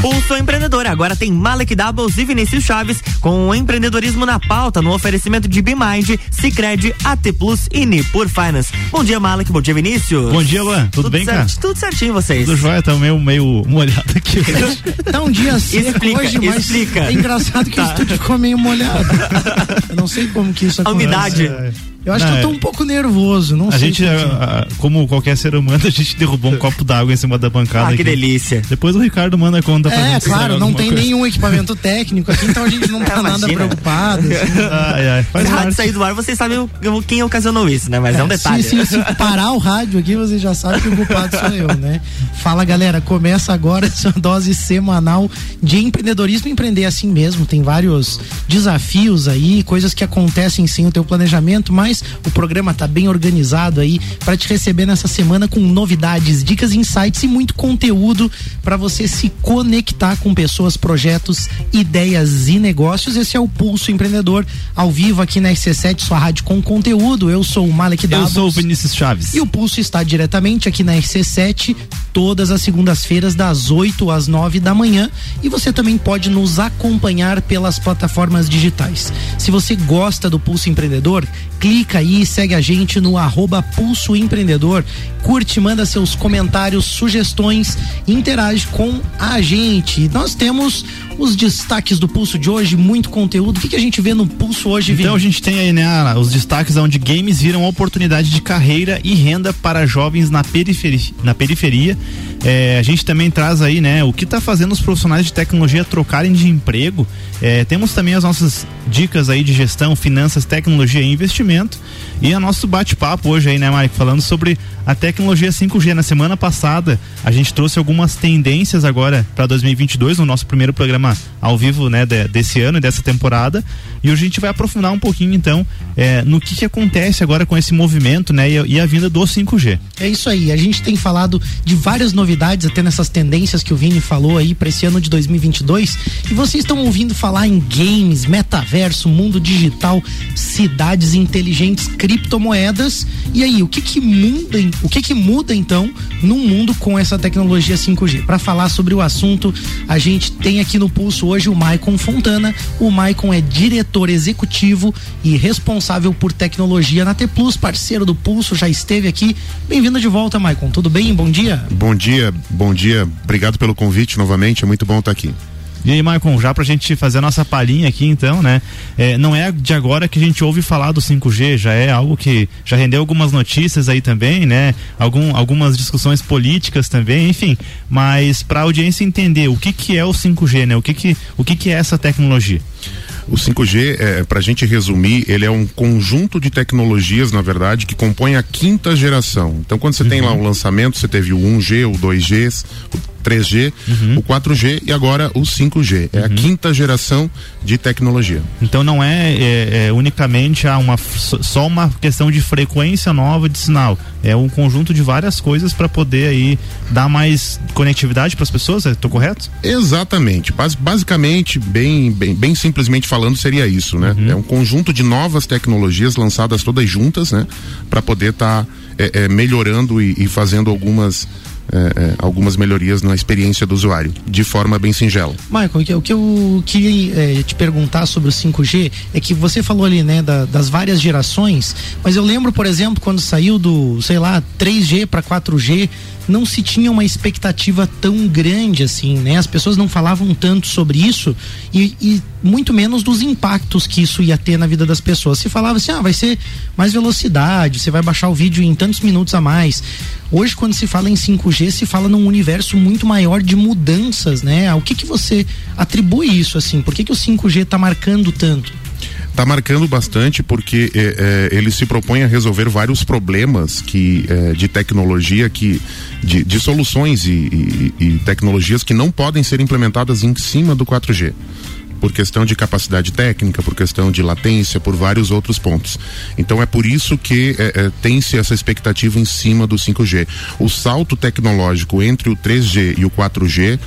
Pulso Empreendedor. Agora tem Malek Doubles e Vinícius Chaves com o empreendedorismo na pauta no oferecimento de BeMind, Cicred, AT Plus e Nipur Finance. Bom dia, Malek. Bom dia, Vinícius. Bom dia, Luan. Tudo, Tudo bem, cara? Tudo certinho, vocês. Tudo jóia, tá meio, meio molhado aqui. tá um dia seco explica, hoje, mas explica. é engraçado que tá. o estúdio ficou meio molhado. Eu não sei como que isso acontece. A umidade. É. Eu acho não, que eu tô um pouco nervoso, não a sei. Gente, a, a, como qualquer ser humano, a gente derrubou um copo d'água em cima da bancada. Ah, aqui. que delícia. Depois o Ricardo manda conta pra é, gente. É, claro, não tem coisa. nenhum equipamento técnico aqui, então a gente não tá nada preocupado. Assim. Ai, ai, faz rádio sair do ar, vocês sabem quem ocasionou isso, né? Mas é, é um detalhe. Se, se, se, parar o rádio aqui, você já sabe que o culpado sou eu, né? Fala, galera, começa agora essa dose semanal de empreendedorismo. Empreender assim mesmo, tem vários desafios aí, coisas que acontecem sem o teu planejamento, mas o programa tá bem organizado aí para te receber nessa semana com novidades, dicas, insights e muito conteúdo para você se conectar com pessoas, projetos, ideias e negócios. Esse é o Pulso Empreendedor ao vivo aqui na RC7, sua rádio com conteúdo. Eu sou o Malek Davos. Eu sou o Vinícius Chaves. E o Pulso está diretamente aqui na RC7 todas as segundas-feiras das 8 às 9 da manhã e você também pode nos acompanhar pelas plataformas digitais. Se você gosta do Pulso Empreendedor, clica aí, segue a gente no arroba Pulso Empreendedor, curte, manda seus comentários, sugestões, interage com a gente. Nós temos os destaques do Pulso de hoje, muito conteúdo. O que, que a gente vê no Pulso hoje, Então a gente tem aí, né, os destaques onde games viram oportunidade de carreira e renda para jovens na periferia. Na periferia. É, a gente também traz aí, né, o que está fazendo os profissionais de tecnologia trocarem de emprego. É, temos também as nossas dicas aí de gestão, finanças, tecnologia e investimento. E o nosso bate-papo hoje aí, né, Mike, falando sobre a tecnologia 5G. Na semana passada, a gente trouxe algumas tendências agora para 2022 no nosso primeiro programa ao vivo, né, de, desse ano e dessa temporada. E hoje a gente vai aprofundar um pouquinho, então, é, no que, que acontece agora com esse movimento, né, e, e a vinda do 5G. É isso aí. A gente tem falado de várias novidades, até nessas tendências que o Vini falou aí para esse ano de 2022. E vocês estão ouvindo falar em games, metaverso, mundo digital, cidades inteligentes, criptomoedas. E aí, o que que muda, o que que muda então num mundo com essa tecnologia 5G? Para falar sobre o assunto, a gente tem aqui no pulso hoje o Maicon Fontana. O Maicon é diretor executivo e responsável por tecnologia na T Plus, parceiro do Pulso, já esteve aqui. Bem-vindo de volta, Maicon. Tudo bem? Bom dia. Bom dia, bom dia. Obrigado pelo convite novamente. É muito bom estar aqui. E aí, Maicon, já pra gente fazer a nossa palhinha aqui, então, né? É, não é de agora que a gente ouve falar do 5G, já é algo que já rendeu algumas notícias aí também, né? Algum, algumas discussões políticas também, enfim. Mas pra audiência entender o que que é o 5G, né? O que que, o que que é essa tecnologia? O 5G, é, para a gente resumir, ele é um conjunto de tecnologias, na verdade, que compõe a quinta geração. Então, quando você uhum. tem lá o lançamento, você teve o 1G, o 2G, o 3G, uhum. o 4G e agora o 5G. É uhum. a quinta geração de tecnologia. Então não é, é, é unicamente ah, uma, só uma questão de frequência nova de sinal. É um conjunto de várias coisas para poder aí dar mais conectividade para as pessoas. Estou correto? Exatamente. Bas, basicamente, bem, bem, bem simplesmente falando, seria isso, né? Uhum. É um conjunto de novas tecnologias lançadas todas juntas, né? Para poder estar tá, é, é, melhorando e, e fazendo algumas é, é, algumas melhorias na experiência do usuário, de forma bem singela. Michael, o que eu queria é, te perguntar sobre o 5G é que você falou ali, né, da, das várias gerações, mas eu lembro, por exemplo, quando saiu do, sei lá, 3G para 4G, não se tinha uma expectativa tão grande assim, né? As pessoas não falavam tanto sobre isso e, e, muito menos dos impactos que isso ia ter na vida das pessoas. Se falava assim, ah, vai ser mais velocidade, você vai baixar o vídeo em tantos minutos a mais. Hoje, quando se fala em 5G, se fala num universo muito maior de mudanças, né? O que que você atribui isso assim? Por que que o 5G está marcando tanto? está marcando bastante porque é, é, ele se propõe a resolver vários problemas que é, de tecnologia que de, de soluções e, e, e, tecnologias que não podem ser implementadas em cima do 4G por questão de capacidade técnica, por questão de latência, por vários outros pontos. Então é por isso que é, é, tem-se essa expectativa em cima do 5G. O salto tecnológico entre o 3G e o 4G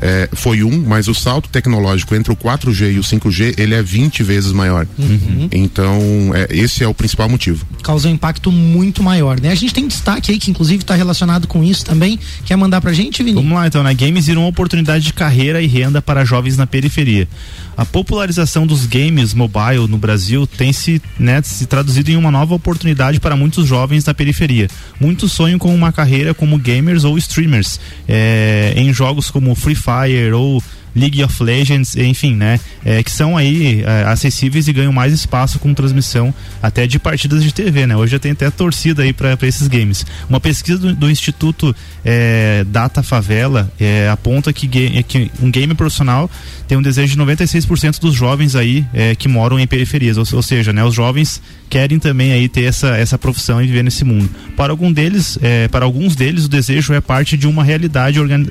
é, foi um, mas o salto tecnológico entre o 4G e o 5G ele é 20 vezes maior. Uhum. Então, é, esse é o principal motivo. Causa um impacto muito maior, né? A gente tem destaque aí que inclusive está relacionado com isso também. Quer mandar pra gente, Vini? Vamos lá então, né? Games viram uma oportunidade de carreira e renda para jovens na periferia. A popularização dos games mobile no Brasil tem se, né, se traduzido em uma nova oportunidade para muitos jovens na periferia. Muitos sonham com uma carreira como gamers ou streamers é, em jogos como Free Fire ou League of Legends, enfim, né? É, que são aí é, acessíveis e ganham mais espaço com transmissão até de partidas de TV, né? Hoje já tem até torcida aí para esses games. Uma pesquisa do, do Instituto é, Data Favela é, aponta que, que, um game profissional tem um desejo de 96% dos jovens aí é, que moram em periferias, ou, ou, seja, né? Os jovens querem também aí ter essa, essa profissão e viver nesse mundo. Para algum deles, é, para alguns deles, o desejo é parte de uma realidade organ,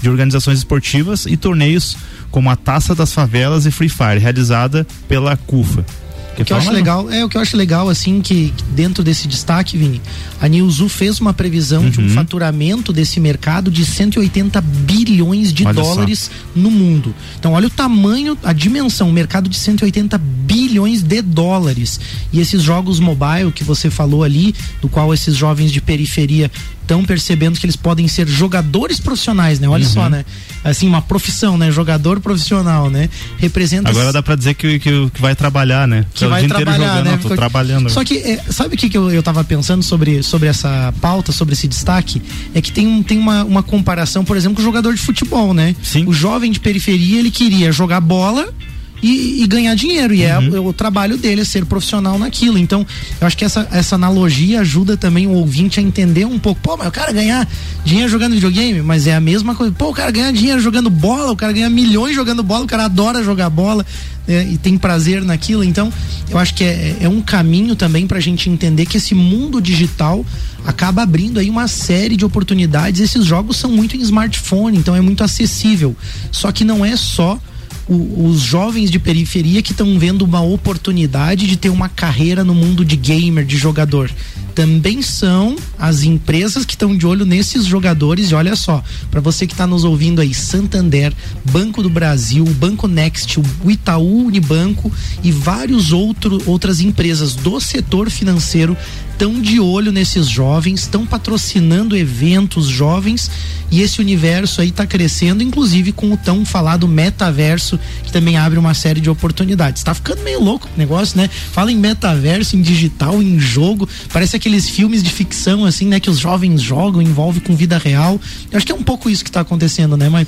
de organizações esportivas e torneios torneios como a Taça das Favelas e Free Fire, realizada pela CUFA. O que eu acho legal, é o que eu acho legal assim que dentro desse destaque, Vini, a Newzoo fez uma previsão uhum. de um uhum. faturamento desse mercado de 180 bilhões de olha dólares só. no mundo. Então, olha o tamanho, a dimensão, o mercado de 180 bilhões de dólares. E esses jogos mobile que você falou ali, do qual esses jovens de periferia estão percebendo que eles podem ser jogadores profissionais, né? Olha uhum. só, né? Assim, uma profissão, né? Jogador profissional, né? Representa. Agora dá pra dizer que, que, que vai trabalhar, né? Que vai trabalhar, jogando, né? Tô trabalhando. Só que, é, sabe o que, que eu, eu tava pensando sobre, sobre essa pauta, sobre esse destaque? É que tem, tem uma, uma comparação, por exemplo, com o jogador de futebol, né? Sim. O jovem de periferia, ele queria jogar bola e, e ganhar dinheiro. E é uhum. é o, o, trabalho dele é ser profissional naquilo. Então, eu acho que essa, essa analogia ajuda também o ouvinte a entender um pouco. Pô, mas o cara ganhar dinheiro jogando videogame, mas é a mesma coisa. Pô, o cara ganhar dinheiro jogando bola, o cara ganha milhões jogando bola, o cara adora jogar bola né, e tem prazer naquilo. Então, eu acho que é, é um caminho também para a gente entender que esse mundo digital acaba abrindo aí uma série de oportunidades. Esses jogos são muito em smartphone, então é muito acessível. Só que não é só o, os jovens de periferia que estão vendo uma oportunidade de ter uma carreira no mundo de gamer, de jogador. Também são as empresas que estão de olho nesses jogadores. E olha só, para você que está nos ouvindo aí, Santander, Banco do Brasil, Banco Next, o Itaú Unibanco e vários outras empresas do setor financeiro estão de olho nesses jovens, estão patrocinando eventos jovens e esse universo aí está crescendo, inclusive com o tão falado metaverso, que também abre uma série de oportunidades. Está ficando meio louco o negócio, né? Fala em metaverso, em digital, em jogo, parece aqueles filmes de ficção assim, né, que os jovens jogam, envolve com vida real. Eu acho que é um pouco isso que está acontecendo, né, Michael?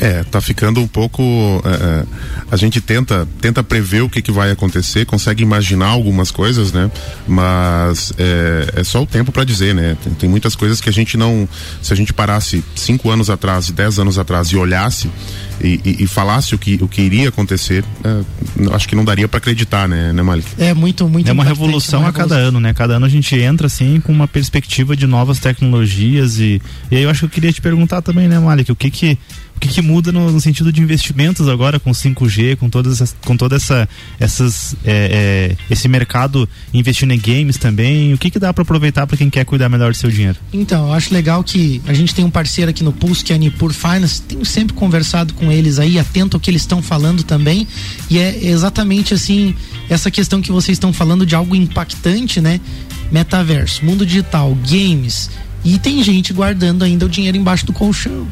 É, tá ficando um pouco. É, é, a gente tenta, tenta prever o que, que vai acontecer, consegue imaginar algumas coisas, né? Mas é, é só o tempo para dizer, né? Tem, tem, muitas coisas que a gente não. Se a gente parasse cinco anos atrás, dez anos atrás e olhasse e, e, e falasse o que, o que iria acontecer, é, acho que não daria para acreditar, né, né, Malik? É muito, muito É uma revolução uma a cada ano, né? Cada ano a gente entra assim com uma perspectiva de novas tecnologias e, e aí eu acho que eu queria te perguntar também, né, Malik, o que que o que, que muda no, no, sentido de investimentos agora com 5G, com todas essas, com toda essa essas é, é, esse mercado investindo em games também, o que que dá para aproveitar para quem quer cuidar melhor do seu dinheiro? Então, eu acho legal que a gente tem um parceiro aqui no Pulse que é a Nipur Finance, tenho sempre conversado com eles aí, atento ao que eles estão falando também, e é exatamente assim, essa questão que vocês estão falando de algo impactante, né? Metaverso, mundo digital, games, e tem gente guardando ainda o dinheiro embaixo do colchão.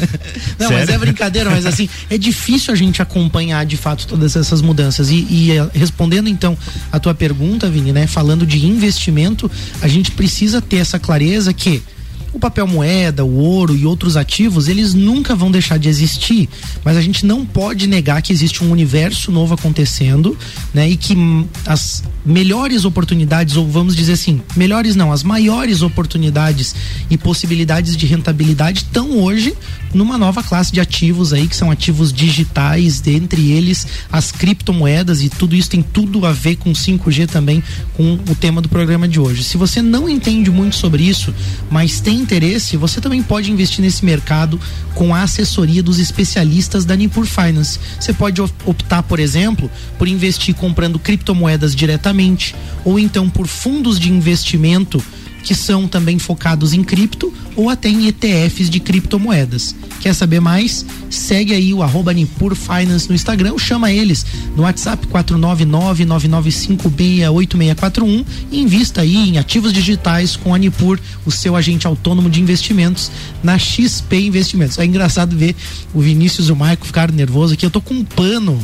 Não, Sério? mas é brincadeira, mas assim, é difícil a gente acompanhar de fato todas essas mudanças. E, e eh, respondendo então a tua pergunta, Vini, né? Falando de investimento, a gente precisa ter essa clareza que o papel moeda, o ouro e outros ativos, eles nunca vão deixar de existir, mas a gente não pode negar que existe um universo novo acontecendo, né? E que as melhores oportunidades, ou vamos dizer assim, melhores não, as maiores oportunidades e possibilidades de rentabilidade estão hoje numa nova classe de ativos aí, que são ativos digitais, dentre eles as criptomoedas, e tudo isso tem tudo a ver com 5G também, com o tema do programa de hoje. Se você não entende muito sobre isso, mas tem interesse, você também pode investir nesse mercado com a assessoria dos especialistas da Nipur Finance. Você pode optar, por exemplo, por investir comprando criptomoedas diretamente, ou então por fundos de investimento que são também focados em cripto ou até em ETFs de criptomoedas. Quer saber mais? Segue aí o arroba Nipur Finance no Instagram, chama eles no WhatsApp 499-9956-8641 e invista aí em ativos digitais com a Nipur, o seu agente autônomo de investimentos na XP Investimentos. É engraçado ver o Vinícius e o Maico ficaram nervosos aqui. Eu tô com um pano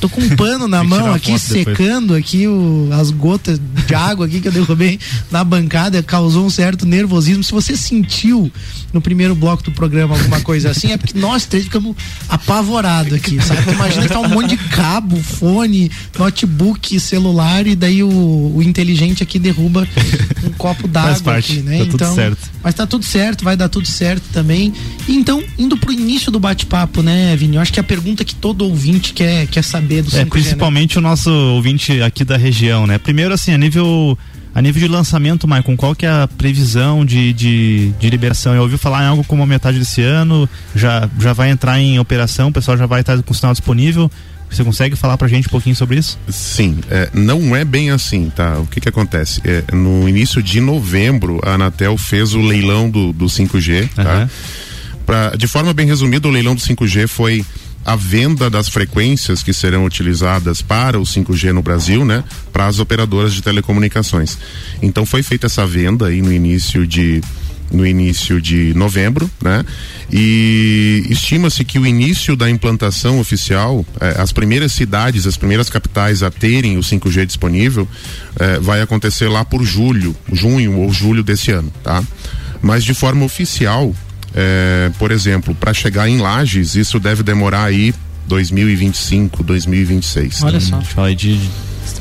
Tô com um pano na mão aqui, secando depois. aqui o, as gotas de água aqui que eu derrubei na bancada, causou um certo nervosismo. Se você sentiu no primeiro bloco do programa alguma coisa assim, é porque nós três ficamos apavorados aqui, sabe? imagina que tá um monte de cabo, fone, notebook, celular e daí o, o inteligente aqui derruba um copo d'água aqui, né? Tá então, certo. mas tá tudo certo, vai dar tudo certo também. Então, indo pro início do bate-papo, né, Vini? Eu acho que a pergunta que todo ouvinte quer, quer saber do 5G, É, principalmente né? o nosso ouvinte aqui da região, né? Primeiro, assim, a nível a nível de lançamento, Maicon, qual que é a previsão de, de, de, liberação? Eu ouvi falar em algo como a metade desse ano, já, já vai entrar em operação, o pessoal já vai estar com o sinal disponível. Você consegue falar pra gente um pouquinho sobre isso? Sim, é, não é bem assim, tá? O que que acontece? É, no início de novembro, a Anatel fez o leilão do, do 5G, tá? Pra, de forma bem resumida, o leilão do 5G foi a venda das frequências que serão utilizadas para o 5G no Brasil, né, para as operadoras de telecomunicações. Então foi feita essa venda aí no início de no início de novembro, né? E estima-se que o início da implantação oficial, eh, as primeiras cidades, as primeiras capitais a terem o 5G disponível, eh, vai acontecer lá por julho, junho ou julho desse ano, tá? Mas de forma oficial, é, por exemplo, para chegar em Lages, isso deve demorar aí 2025, 2026. Olha só. Fala de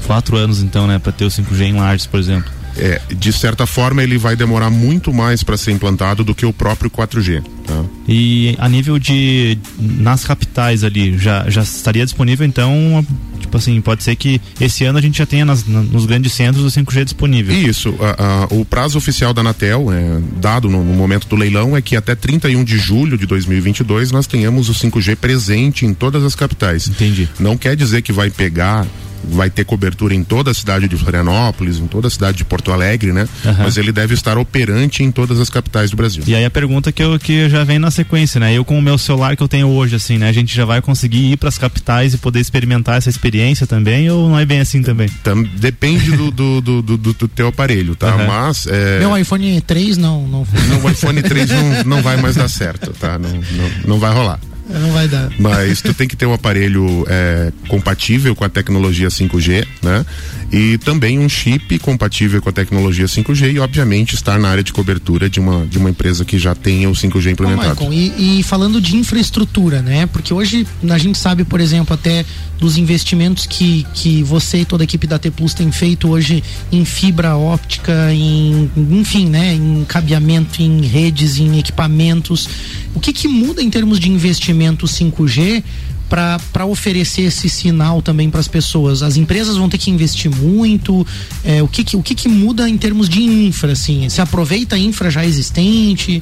quatro anos então, né, para ter o 5G em Lages, por exemplo. É, de certa forma ele vai demorar muito mais para ser implantado do que o próprio 4G. Tá? E a nível de nas capitais ali já já estaria disponível então tipo assim pode ser que esse ano a gente já tenha nas, nos grandes centros o 5G disponível. Isso, a, a, o prazo oficial da Anatel é, dado no, no, momento do leilão é que até 31 de julho de 2022 nós tenhamos o 5G presente em todas as capitais. Entendi. Não quer dizer que vai pegar vai ter cobertura em toda a cidade de Florianópolis, em toda a cidade de Porto Alegre, né? Uhum. Mas ele deve estar operante em todas as capitais do Brasil. E aí a pergunta que eu que já vem na sequência, né? Eu com o meu celular que eu tenho hoje, assim, né? A gente já vai conseguir ir para as capitais e poder experimentar essa experiência também ou não é bem assim também? Tam, depende do, do, do, do, do teu aparelho, tá? Uhum. Mas é... meu iPhone 3 não não. Não, o iPhone 3 não, não vai mais dar certo, tá? Não, não, não vai rolar. Não vai dar. Mas tu tem que ter um aparelho é, compatível com a tecnologia 5G, né? E também um chip compatível com a tecnologia 5G e, obviamente, estar na área de cobertura de uma, de uma empresa que já tenha o 5G implementado. Bom, e, e falando de infraestrutura, né? Porque hoje a gente sabe, por exemplo, até dos investimentos que, que você e toda a equipe da T Plus tem feito hoje em fibra óptica, em, enfim, né? Em cabeamento, em redes, em equipamentos. O que, que muda em termos de investimento 5G para oferecer esse sinal também para as pessoas? As empresas vão ter que investir muito? É, o que, que, o que, que muda em termos de infra? Assim? Se aproveita a infra já existente?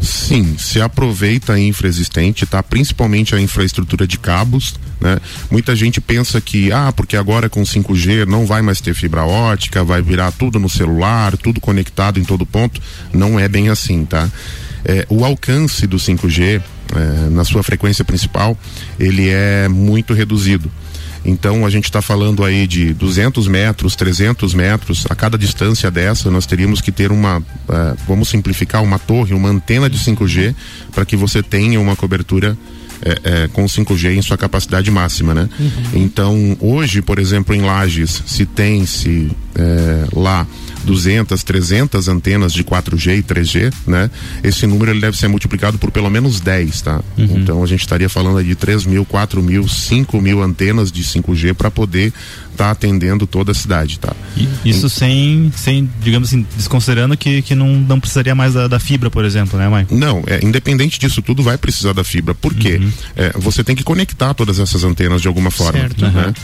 Sim, se aproveita a infra existente, tá? Principalmente a infraestrutura de cabos. Né? Muita gente pensa que, ah, porque agora com 5G não vai mais ter fibra ótica, vai virar tudo no celular, tudo conectado em todo ponto. Não é bem assim, tá? É, o alcance do 5G é, na sua frequência principal ele é muito reduzido. Então a gente está falando aí de 200 metros, 300 metros. A cada distância dessa nós teríamos que ter uma, uh, vamos simplificar, uma torre, uma antena de 5G para que você tenha uma cobertura é, é, com 5G em sua capacidade máxima, né? Uhum. Então, hoje, por exemplo, em Lages, se tem se é, lá 200, 300 antenas de 4G e 3G, né? Esse número ele deve ser multiplicado por pelo menos 10, tá? Uhum. Então a gente estaria falando de 3 mil, 4 mil, 5 mil antenas de 5G para poder estar tá atendendo toda a cidade, tá? E isso sem, sem, digamos assim, desconsiderando que, que não, não precisaria mais da, da fibra, por exemplo, né, mãe? Não, é, independente disso tudo, vai precisar da fibra. Por quê? Uhum. É, você tem que conectar todas essas antenas de alguma forma, certo, né? Uhum.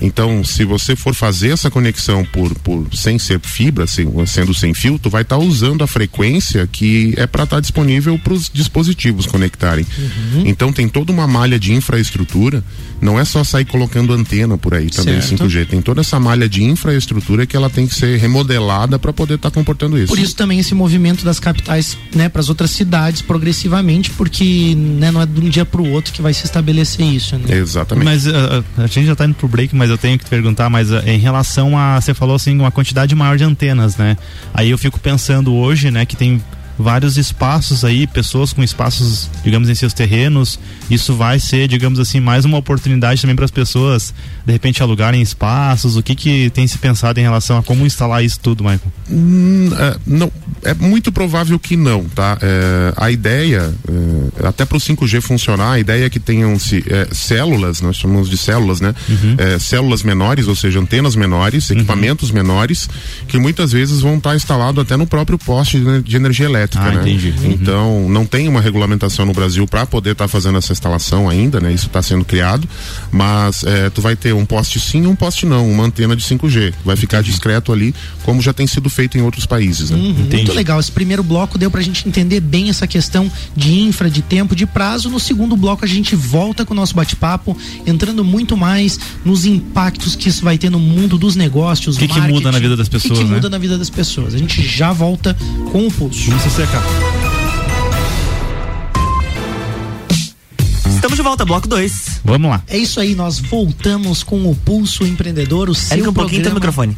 Então, se você for fazer essa conexão por, por sem ser fibra, sem, sendo sem fio, tu vai estar tá usando a frequência que é para estar tá disponível para os dispositivos conectarem. Uhum. Então, tem toda uma malha de infraestrutura. Não é só sair colocando antena por aí também certo. 5G. Tem toda essa malha de infraestrutura que ela tem que ser remodelada para poder estar tá comportando isso. Por isso também esse movimento das capitais, né, para as outras cidades progressivamente, porque né, não é de um dia para o outro que vai se estabelecer isso. Né? Exatamente. Mas uh, a gente já está indo pro break, mas eu tenho que te perguntar, mas uh, em relação a você falou assim uma quantidade maior de antenas, né? Aí eu fico pensando hoje, né, que tem vários espaços aí, pessoas com espaços, digamos, em seus terrenos. Isso vai ser, digamos assim, mais uma oportunidade também para as pessoas, de repente, alugarem espaços. O que, que tem se pensado em relação a como instalar isso tudo, Michael? Hum, é, não, é muito provável que não, tá? É, a ideia, é, até para o 5G funcionar, a ideia é que tenham-se é, células, nós chamamos de células, né? Uhum. É, células menores, ou seja, antenas menores, uhum. equipamentos uhum. menores, que muitas vezes vão estar tá instalados até no próprio poste de energia elétrica elétrica, ah, né? Entendi. Uhum. Então, não tem uma regulamentação no Brasil para poder estar tá fazendo essa instalação ainda, né? Isso está sendo criado, mas é, tu vai ter um poste sim e um poste não, uma antena de 5G. Vai ficar entendi. discreto ali, como já tem sido feito em outros países, né? Uhum, muito legal. Esse primeiro bloco deu para a gente entender bem essa questão de infra, de tempo, de prazo. No segundo bloco a gente volta com o nosso bate-papo, entrando muito mais nos impactos que isso vai ter no mundo dos negócios, o que, que muda na vida das pessoas, O que, que né? muda na vida das pessoas. A gente já volta com o pulso. Secar. Estamos de volta, bloco 2. Vamos lá. É isso aí, nós voltamos com o Pulso Empreendedor, o seu Eric, um pouquinho teu microfone.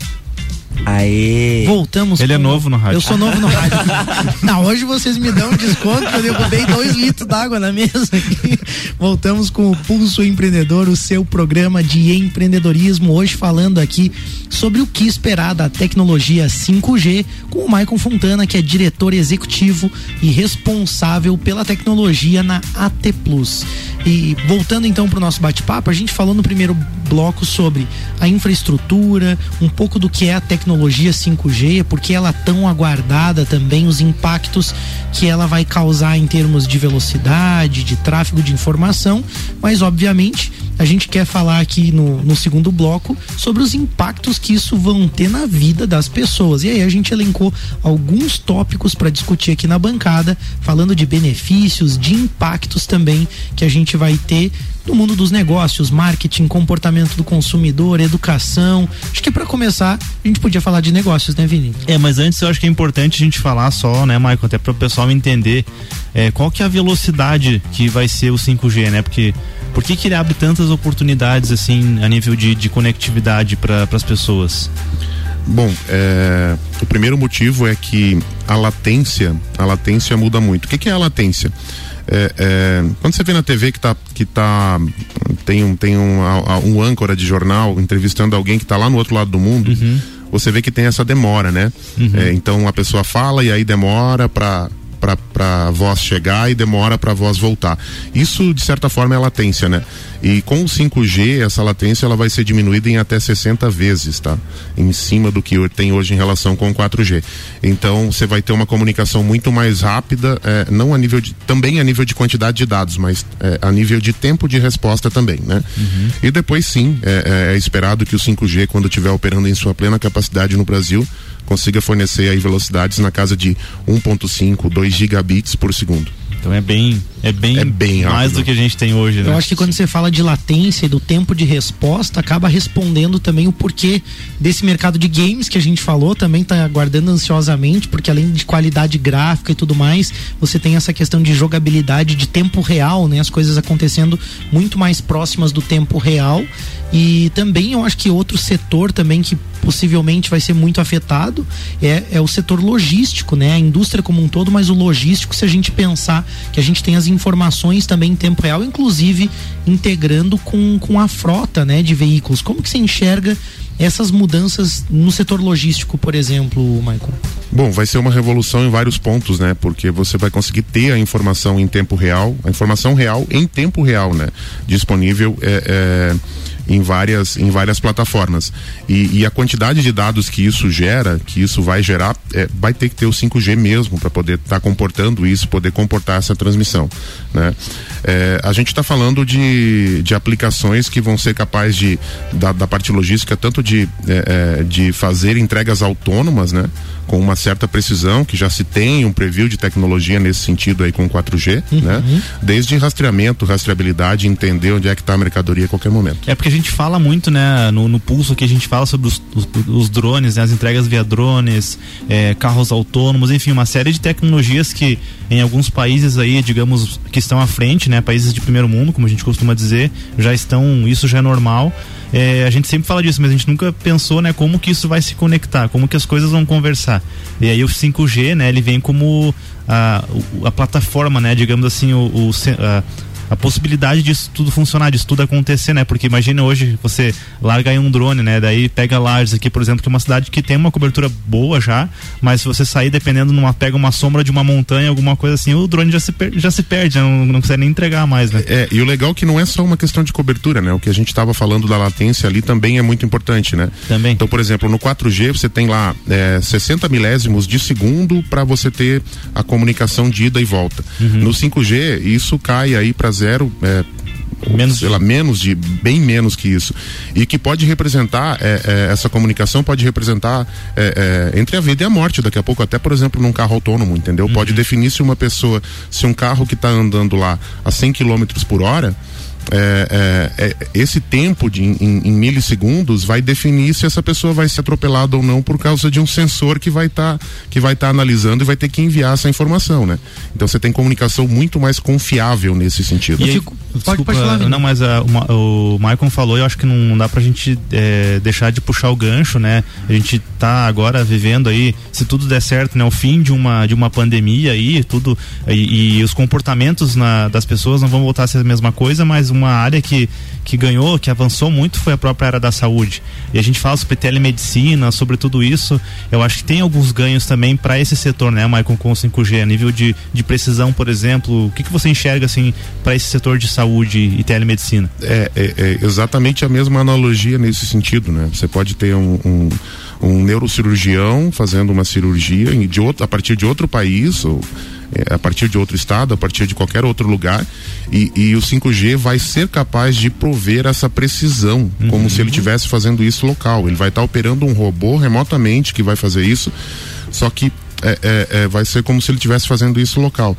Aê! Voltamos. Ele é com... é novo no rádio. Eu sou novo no rádio. Não, hoje vocês me dão um desconto que eu derrubei dois litros d'água na mesa aqui. Voltamos com o Pulso Empreendedor, o seu programa de empreendedorismo. Hoje falando aqui sobre o que esperar da tecnologia 5G com o Maicon Fontana, que é diretor executivo e responsável pela tecnologia na AT Plus. E voltando então para o nosso bate-papo, a gente falou no primeiro bloco sobre a infraestrutura, um pouco do que é a tecnologia 5G, porque ela é tão aguardada também, os impactos que ela vai causar em termos de velocidade, de tráfego de informação, mas obviamente a gente quer falar aqui no, no segundo bloco sobre os impactos que isso vão ter na vida das pessoas. E aí a gente elencou alguns tópicos para discutir aqui na bancada, falando de benefícios, de impactos também que a gente vai ter no mundo dos negócios, marketing, comportamento do consumidor, educação. Acho que para começar, a gente podia falar de negócios, né, Vini? É, mas antes eu acho que é importante a gente falar só, né, Michael, até para o pessoal entender é, qual que é a velocidade que vai ser o 5G, né? Porque por que, que ele abre tantas oportunidades assim a nível de, de conectividade para as pessoas? Bom, é, o primeiro motivo é que a latência, a latência muda muito. O que, que é a latência? É, é, quando você vê na TV que tá, que tá tem um tem um, um âncora de jornal entrevistando alguém que está lá no outro lado do mundo, uhum. você vê que tem essa demora, né? Uhum. É, então a pessoa fala e aí demora para para a voz chegar e demora para a voz voltar. Isso, de certa forma, é latência, né? E com o 5G, essa latência ela vai ser diminuída em até 60 vezes, tá? Em cima do que tem hoje em relação com o 4G. Então, você vai ter uma comunicação muito mais rápida, é, não a nível de, também a nível de quantidade de dados, mas é, a nível de tempo de resposta também, né? Uhum. E depois, sim, é, é, é esperado que o 5G, quando estiver operando em sua plena capacidade no Brasil, consiga fornecer aí velocidades na casa de 1.5, 2 gigabits por segundo. Então é bem, é bem, é bem mais do que a gente tem hoje. Né? Eu acho que quando você fala de latência e do tempo de resposta, acaba respondendo também o porquê desse mercado de games que a gente falou, também está aguardando ansiosamente, porque além de qualidade gráfica e tudo mais, você tem essa questão de jogabilidade de tempo real, né? As coisas acontecendo muito mais próximas do tempo real. E também eu acho que outro setor também que possivelmente vai ser muito afetado é, é o setor logístico, né? A indústria como um todo, mas o logístico, se a gente pensar que a gente tem as informações também em tempo real, inclusive integrando com, com a frota, né, de veículos. Como que você enxerga essas mudanças no setor logístico, por exemplo, Michael? Bom, vai ser uma revolução em vários pontos, né? Porque você vai conseguir ter a informação em tempo real, a informação real em tempo real, né? Disponível é, é, em várias em várias plataformas e, e, a quantidade de dados que isso gera, que isso vai gerar, é, vai ter que ter o 5G mesmo para poder estar tá comportando isso, poder comportar essa transmissão, né? É, a gente está falando de, de aplicações que vão ser capazes de da, da parte logística tanto de é, é de fazer entregas autônomas, né? Com uma certa precisão, que já se tem um preview de tecnologia nesse sentido aí com 4G, uhum. né? Desde rastreamento, rastreabilidade, entender onde é que está a mercadoria a qualquer momento. É porque a gente fala muito, né, no, no pulso aqui a gente fala sobre os, os, os drones, né, as entregas via drones, é, carros autônomos, enfim, uma série de tecnologias que em alguns países aí, digamos, que estão à frente, né, países de primeiro mundo, como a gente costuma dizer, já estão, isso já é normal. É, a gente sempre fala disso, mas a gente nunca pensou, né, como que isso vai se conectar, como que as coisas vão conversar. E aí o 5G, né, ele vem como a, a plataforma, né, digamos assim, o, o a, a possibilidade disso tudo funcionar, disso tudo acontecer, né? Porque imagina hoje você larga aí um drone, né? Daí pega Lages aqui, por exemplo, que é uma cidade que tem uma cobertura boa já, mas se você sair dependendo numa pega uma sombra de uma montanha, alguma coisa assim, o drone já se, já se perde, não, não consegue nem entregar mais, né? É, e o legal é que não é só uma questão de cobertura, né? O que a gente estava falando da latência ali também é muito importante, né? Também. Então, por exemplo, no 4G você tem lá é, 60 milésimos de segundo para você ter a comunicação de ida e volta. Uhum. No 5G, isso cai aí para zero. É, menos sei lá, menos de bem menos que isso e que pode representar é, é, essa comunicação pode representar é, é entre a vida e a morte daqui a pouco até por exemplo num carro autônomo entendeu uhum. pode definir se uma pessoa se um carro que está andando lá a 100 km por hora é, é, é, esse tempo de, em, em, milissegundos vai definir se essa pessoa vai ser atropelada ou não por causa de um sensor que vai estar tá, que vai estar tá analisando e vai ter que enviar essa informação, né? Então você tem comunicação muito mais confiável nesse sentido. E aí, pode, pode falar, não, mas a, o, o Michael falou, eu acho que não, dá pra gente é, deixar de puxar o gancho, né? A gente tá agora vivendo aí, se tudo der certo, né? O fim de uma, de uma pandemia aí, tudo, e, e os comportamentos na, das pessoas não vão voltar a ser a mesma coisa, mas uma área que, que ganhou, que avançou muito foi a própria área da saúde. E a gente fala sobre telemedicina, sobre tudo isso. Eu acho que tem alguns ganhos também para esse setor, né, Michael, com o 5G, a nível de, de precisão, por exemplo. O que, que você enxerga assim para esse setor de saúde e telemedicina? É, é, é, exatamente a mesma analogia nesse sentido, né? Você pode ter um, um, um neurocirurgião fazendo uma cirurgia de outro, a partir de outro país ou é, a partir de outro estado, a partir de qualquer outro lugar, e, e o 5G vai ser capaz de prover essa precisão, uhum. como se ele estivesse fazendo isso local. Ele vai estar tá operando um robô remotamente que vai fazer isso, só que é, é, é vai ser como se ele estivesse fazendo isso local.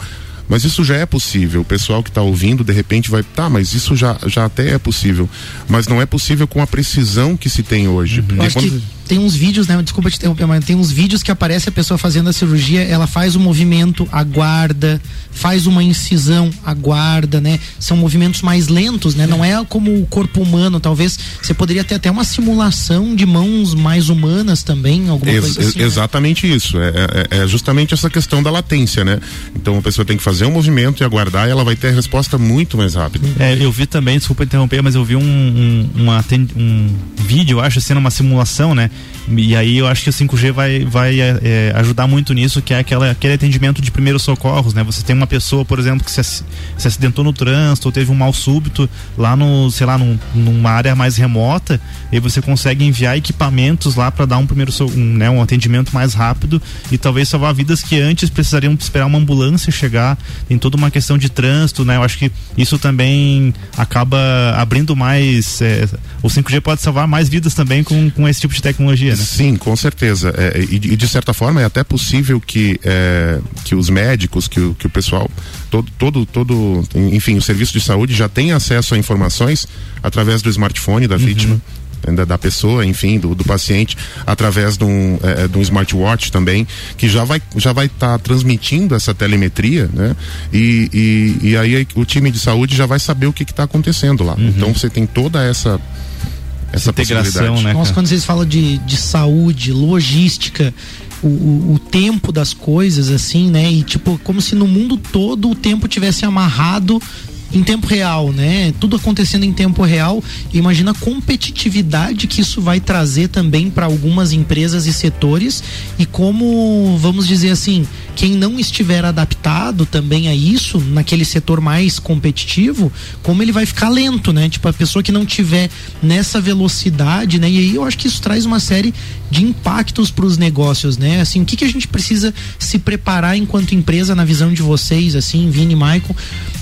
Mas isso já é possível. O pessoal que está ouvindo, de repente, vai. Tá, mas isso já, já até é possível. Mas não é possível com a precisão que se tem hoje. Uhum. Quando tem uns vídeos, né? Desculpa te interromper, mas tem uns vídeos que aparece a pessoa fazendo a cirurgia, ela faz o um movimento, aguarda, faz uma incisão, aguarda, né? São movimentos mais lentos, né? É. Não é como o corpo humano, talvez você poderia ter até uma simulação de mãos mais humanas também, alguma Ex coisa assim. Né? Exatamente né? isso. É, é, é, justamente essa questão da latência, né? Então a pessoa tem que fazer um movimento e aguardar e ela vai ter a resposta muito mais rápida. É, eu vi também, desculpa interromper, mas eu vi um, um, uma, um vídeo, eu acho, sendo uma simulação, né? E aí eu acho que o 5G vai, vai é, é, ajudar muito nisso, que é aquela, aquele atendimento de primeiros socorros, né? Você tem uma pessoa, por exemplo, que se, se acidentou no trânsito ou teve um mal súbito lá no, sei lá, num, numa área mais remota, e você consegue enviar equipamentos lá para dar um primeiro um, né, um atendimento mais rápido e talvez salvar vidas que antes precisariam esperar uma ambulância chegar. Tem toda uma questão de trânsito, né? Eu acho que isso também acaba abrindo mais. É, o 5G pode salvar mais vidas também com, com esse tipo de tecnologia, né? Sim, com certeza. É, e, e, de certa forma é até possível que, é, que os médicos, que o, que o pessoal, todo, todo, todo, enfim, o serviço de saúde já tenha acesso a informações através do smartphone da uhum. vítima. Da, da, pessoa, enfim, do, do paciente, através de um, é, de um smartwatch também, que já vai já vai estar tá transmitindo essa telemetria, né? E, e, e, aí o time de saúde já vai saber o que está acontecendo lá. Uhum. Então você tem toda essa essa integração, né? Nossa, quando vocês falam de, de saúde, logística, o, o, o, tempo das coisas, assim, né? E tipo, como se no mundo todo o tempo tivesse amarrado em tempo real, né? Tudo acontecendo em tempo real. Imagina a competitividade que isso vai trazer também para algumas empresas e setores e como, vamos dizer assim, quem não estiver adaptado também a isso, naquele setor mais competitivo, como ele vai ficar lento, né? Tipo, a pessoa que não tiver nessa velocidade, né? E aí eu acho que isso traz uma série de impactos para os negócios, né? Assim, o que, que a gente precisa se preparar enquanto empresa na visão de vocês, assim, Vini e Michael,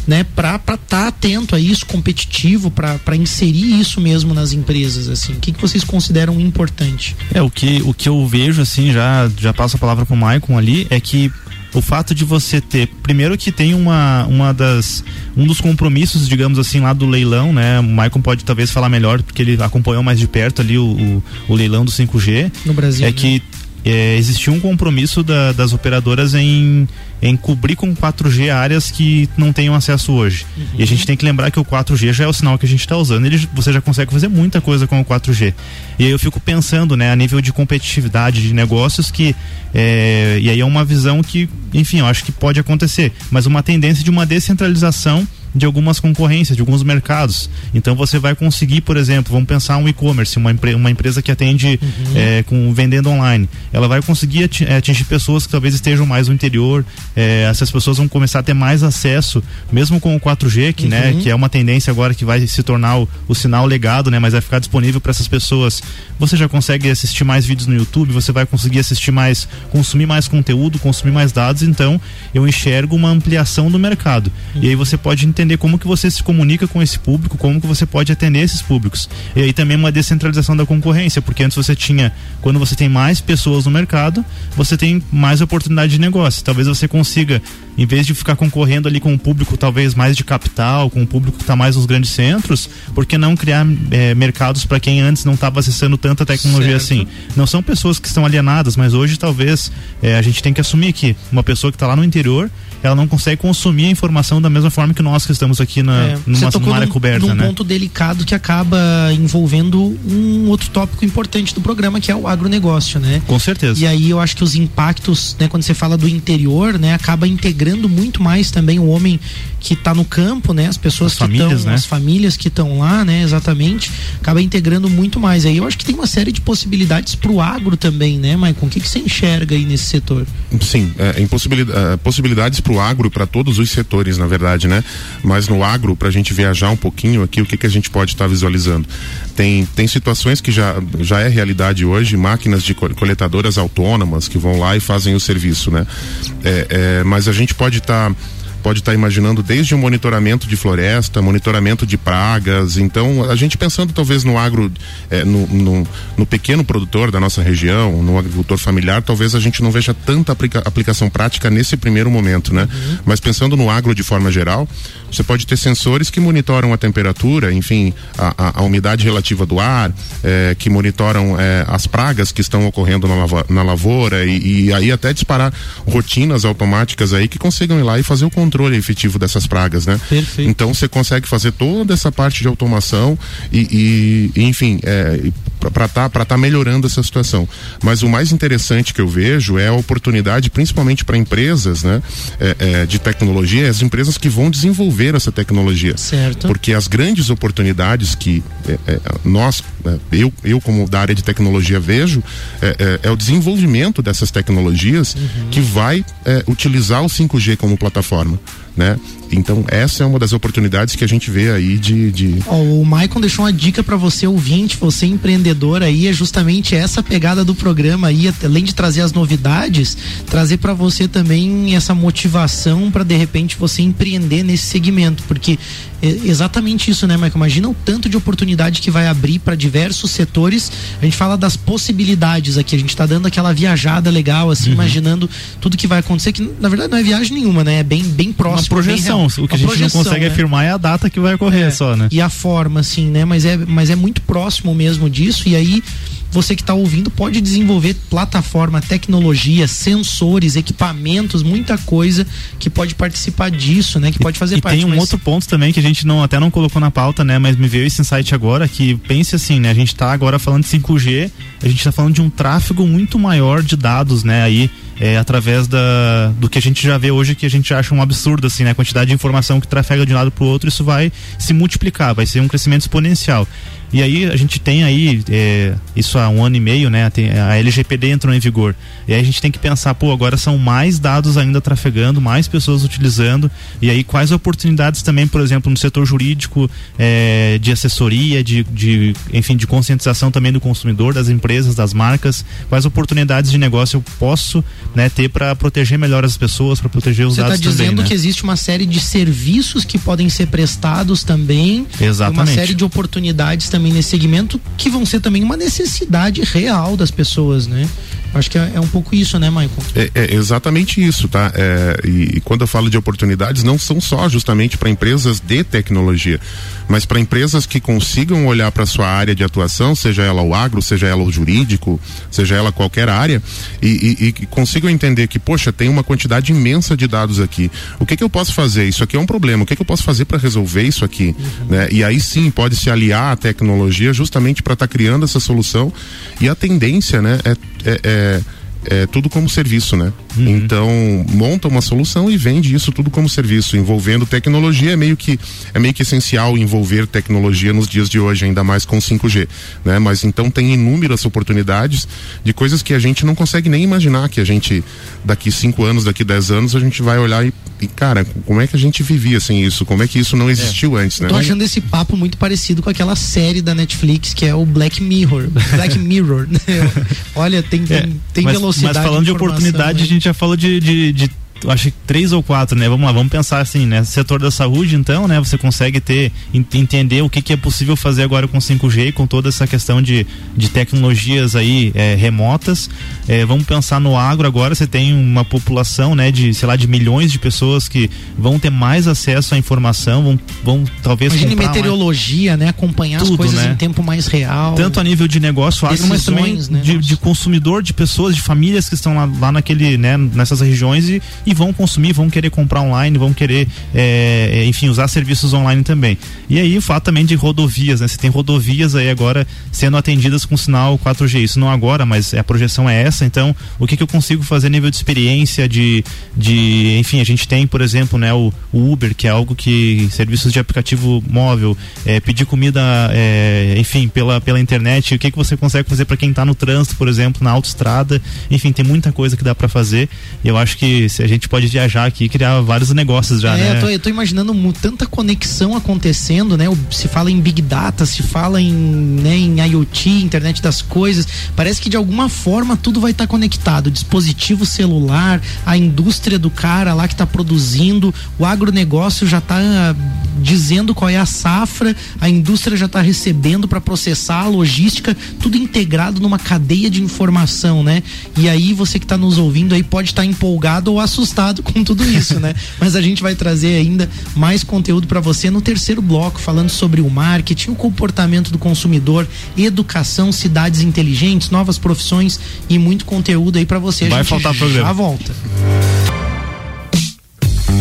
né? Para tá atento a isso, competitivo, para inserir isso mesmo nas empresas, assim. O que, que vocês consideram importante? É, o que, o que eu vejo, assim, já, já passo a palavra para o Maicon ali, é que o fato de você ter, primeiro que tem uma, uma das, um dos compromissos, digamos assim, lá do leilão, né? O Maicon pode talvez falar melhor, porque ele acompanhou mais de perto ali o, o, o leilão do 5G. No Brasil. É né? que é, existiu um compromisso da, das operadoras em, em cobrir com 4G áreas que não tenham acesso hoje. Uhum. E a gente tem que lembrar que o 4G já é o sinal que a gente está usando. Ele, você já consegue fazer muita coisa com o 4G. E aí eu fico pensando, né, a nível de competitividade de negócios que é, e aí é uma visão que, enfim, eu acho que pode acontecer, mas uma tendência de uma descentralização de algumas concorrências, de alguns mercados. Então você vai conseguir, por exemplo, vamos pensar um e-commerce, uma, empre uma empresa que atende uhum. é, com vendendo online. Ela vai conseguir é, atingir pessoas que talvez estejam mais no interior. É, essas pessoas vão começar a ter mais acesso, mesmo com o 4G, que, né, uhum. né, que é uma tendência agora que vai se tornar o, o sinal legado, né, mas vai ficar disponível para essas pessoas. Você já consegue assistir mais vídeos no YouTube, você vai conseguir assistir mais, consumir mais conteúdo, consumir mais dados. Então eu enxergo uma ampliação do mercado. Uhum. E aí você pode entender entender como que você se comunica com esse público, como que você pode atender esses públicos. E aí também uma descentralização da concorrência, porque antes você tinha, quando você tem mais pessoas no mercado, você tem mais oportunidade de negócio. Talvez você consiga, em vez de ficar concorrendo ali com um público talvez mais de capital, com um público que está mais nos grandes centros, por que não criar é, mercados para quem antes não estava acessando tanta tecnologia certo. assim? Não são pessoas que estão alienadas, mas hoje talvez é, a gente tem que assumir que uma pessoa que está lá no interior ela não consegue consumir a informação da mesma forma que nós que estamos aqui na, é, numa, numa área coberta, num né? ponto delicado que acaba envolvendo um outro tópico importante do programa, que é o agronegócio, né? Com certeza. E aí eu acho que os impactos, né, quando você fala do interior, né, acaba integrando muito mais também o homem que está no campo, né? As pessoas as que estão, né? as famílias que estão lá, né? Exatamente, acaba integrando muito mais. Aí eu acho que tem uma série de possibilidades para o agro também, né, Maicon? O que, que você enxerga aí nesse setor? Sim, é, impossibilidade, é, possibilidades para o agro, para todos os setores, na verdade, né? Mas no agro, para a gente viajar um pouquinho aqui, o que, que a gente pode estar tá visualizando? Tem, tem situações que já, já é realidade hoje, máquinas de coletadoras autônomas que vão lá e fazem o serviço, né? É, é, mas a gente pode estar. Tá pode estar tá imaginando desde o monitoramento de floresta, monitoramento de pragas. Então, a gente pensando talvez no agro, é, no, no, no, pequeno produtor da nossa região, no agricultor familiar, talvez a gente não veja tanta aplica aplicação prática nesse primeiro momento, né? Uhum. Mas pensando no agro de forma geral, você pode ter sensores que monitoram a temperatura, enfim, a, a, a umidade relativa do ar, é, que monitoram é, as pragas que estão ocorrendo na, lavo na lavoura e, e aí até disparar rotinas automáticas aí que consigam ir lá e fazer o controle controle efetivo dessas pragas, né? Perfeito. Então você consegue fazer toda essa parte de automação e, e enfim, é, para estar tá, tá melhorando essa situação. Mas o mais interessante que eu vejo é a oportunidade, principalmente para empresas, né, é, é, de tecnologia, as empresas que vão desenvolver essa tecnologia. Certo. Porque as grandes oportunidades que é, é nós, é, eu, eu como da área de tecnologia vejo, é, é o desenvolvimento dessas tecnologias uhum. que vai utilizar o 5G como plataforma né? Então essa é uma das oportunidades que a gente vê aí de. de... Oh, o Maicon deixou uma dica para você ouvinte, você empreendedor aí, é justamente essa pegada do programa aí, além de trazer as novidades, trazer para você também essa motivação para de repente você empreender nesse segmento, porque exatamente isso, né, Maicon? Imagina o tanto de oportunidade que vai abrir para diversos setores. A gente fala das possibilidades aqui, a gente está dando aquela viajada legal, assim, uhum. imaginando tudo que vai acontecer, que na verdade não é viagem nenhuma, né? É bem, bem próximo. Uma projeção. O que a, a gente não consegue né? afirmar é a data que vai ocorrer é, só, né? E a forma, assim, né? Mas é, mas é muito próximo mesmo disso. E aí você que está ouvindo pode desenvolver plataforma, tecnologia, sensores, equipamentos, muita coisa que pode participar disso, né? Que pode fazer e, parte. E tem um mas... outro ponto também que a gente não até não colocou na pauta, né? Mas me veio esse insight agora que pense assim, né? A gente está agora falando de 5G, a gente está falando de um tráfego muito maior de dados, né? Aí é, através da, do que a gente já vê hoje, que a gente acha um absurdo, assim, né? A quantidade de informação que trafega de um lado para o outro, isso vai se multiplicar, vai ser um crescimento exponencial. E aí a gente tem aí, é, isso há um ano e meio, né? a LGPD entrou em vigor. E aí a gente tem que pensar, pô, agora são mais dados ainda trafegando, mais pessoas utilizando. E aí quais oportunidades também, por exemplo, no setor jurídico, é, de assessoria, de, de, enfim, de conscientização também do consumidor, das empresas, das marcas, quais oportunidades de negócio eu posso né, ter para proteger melhor as pessoas, para proteger os Você dados Você está dizendo também, né? que existe uma série de serviços que podem ser prestados também, Exatamente. uma série de oportunidades também nesse segmento que vão ser também uma necessidade real das pessoas, né? Acho que é, é, um pouco isso, né, Michael? É, é exatamente isso, tá? É, e, e, quando eu falo de oportunidades, não são só justamente para empresas de tecnologia, mas para empresas que consigam olhar para sua área de atuação, seja ela o agro, seja ela o jurídico, seja ela qualquer área, e, e, e consigam entender que, poxa, tem uma quantidade imensa de dados aqui. O que, que eu posso fazer? Isso aqui é um problema. O que, que eu posso fazer para resolver isso aqui? Uhum. Né? E aí sim pode se aliar à tecnologia justamente para estar tá criando essa solução. E a tendência, né, é, é, é tudo como serviço, né? Uhum. Então monta uma solução e vende isso tudo como serviço, envolvendo tecnologia é meio que é meio que essencial envolver tecnologia nos dias de hoje, ainda mais com 5G, né? Mas então tem inúmeras oportunidades de coisas que a gente não consegue nem imaginar que a gente daqui cinco anos, daqui dez anos a gente vai olhar e, e cara, como é que a gente vivia sem isso? Como é que isso não existiu é. antes, né? Tô achando esse papo muito parecido com aquela série da Netflix que é o Black Mirror, Black Mirror. Né? Olha, tem tem, é, tem mas, velocidade. Mas falando de, de oportunidade, né? a gente já falou de, de, de acho que três ou quatro, né? Vamos lá, vamos pensar assim, né? Setor da saúde, então, né? Você consegue ter, entender o que, que é possível fazer agora com 5G, com toda essa questão de, de tecnologias aí é, remotas. É, vamos pensar no agro agora, você tem uma população, né? De, sei lá, de milhões de pessoas que vão ter mais acesso à informação, vão, vão talvez Imagine meteorologia, mais... né? Acompanhar Tudo, as coisas né? em tempo mais real. Tanto a nível de negócio agro, mas também né? de, de, consumidor, de pessoas, de famílias que estão lá, lá naquele, né? Nessas regiões e e vão consumir, vão querer comprar online, vão querer, é, é, enfim, usar serviços online também. E aí o fato também de rodovias, né? Você tem rodovias aí agora sendo atendidas com sinal 4G. Isso não agora, mas a projeção é essa. Então, o que, que eu consigo fazer nível de experiência, de, de enfim, a gente tem, por exemplo, né, o, o Uber, que é algo que serviços de aplicativo móvel, é, pedir comida, é, enfim, pela, pela internet. O que, que você consegue fazer para quem está no trânsito, por exemplo, na autoestrada? Enfim, tem muita coisa que dá para fazer. Eu acho que se a gente gente pode viajar aqui e criar vários negócios já, é, né? Eu tô, eu tô imaginando tanta conexão acontecendo, né? Se fala em Big Data, se fala em, né, em IoT, internet das coisas. Parece que de alguma forma tudo vai estar tá conectado. dispositivo celular, a indústria do cara lá que está produzindo, o agronegócio já está dizendo qual é a safra, a indústria já está recebendo para processar, a logística, tudo integrado numa cadeia de informação, né? E aí você que está nos ouvindo aí pode estar tá empolgado ou assustado assustado com tudo isso, né? Mas a gente vai trazer ainda mais conteúdo para você no terceiro bloco, falando sobre o marketing, o comportamento do consumidor, educação, cidades inteligentes, novas profissões e muito conteúdo aí para você. Vai faltar programa. Já volta.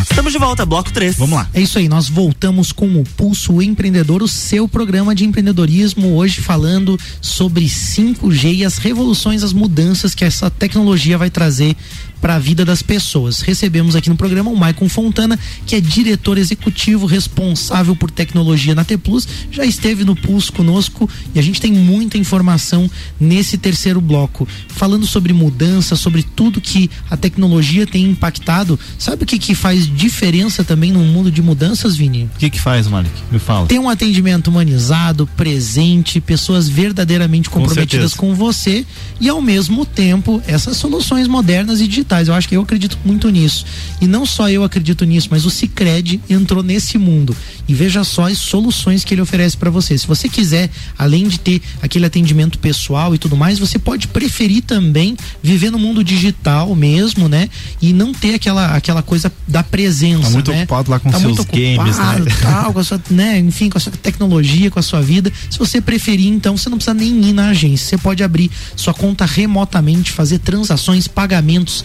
Estamos de volta, bloco 3. Vamos lá. É isso aí, nós voltamos com o Pulso Empreendedor, o seu programa de empreendedorismo, hoje falando sobre 5G e as revoluções, as mudanças que essa tecnologia vai trazer para a vida das pessoas. Recebemos aqui no programa o Maicon Fontana, que é diretor executivo responsável por tecnologia na T Plus, já esteve no Pulso conosco e a gente tem muita informação nesse terceiro bloco, falando sobre mudança, sobre tudo que a tecnologia tem impactado. Sabe o que que faz diferença também no mundo de mudanças, Vini? O que que faz, Malik? Me fala. Tem um atendimento humanizado, presente, pessoas verdadeiramente comprometidas com, com você e ao mesmo tempo essas soluções modernas e digitais digitais. Eu acho que eu acredito muito nisso. E não só eu acredito nisso, mas o Cicred entrou nesse mundo. E veja só as soluções que ele oferece para você. Se você quiser, além de ter aquele atendimento pessoal e tudo mais, você pode preferir também viver no mundo digital mesmo, né? E não ter aquela, aquela coisa da presença. Tá muito né? ocupado lá com tá seus games, né? Tal, com a sua, né? Enfim, com a sua tecnologia, com a sua vida. Se você preferir, então, você não precisa nem ir na agência. Você pode abrir sua conta remotamente, fazer transações, pagamentos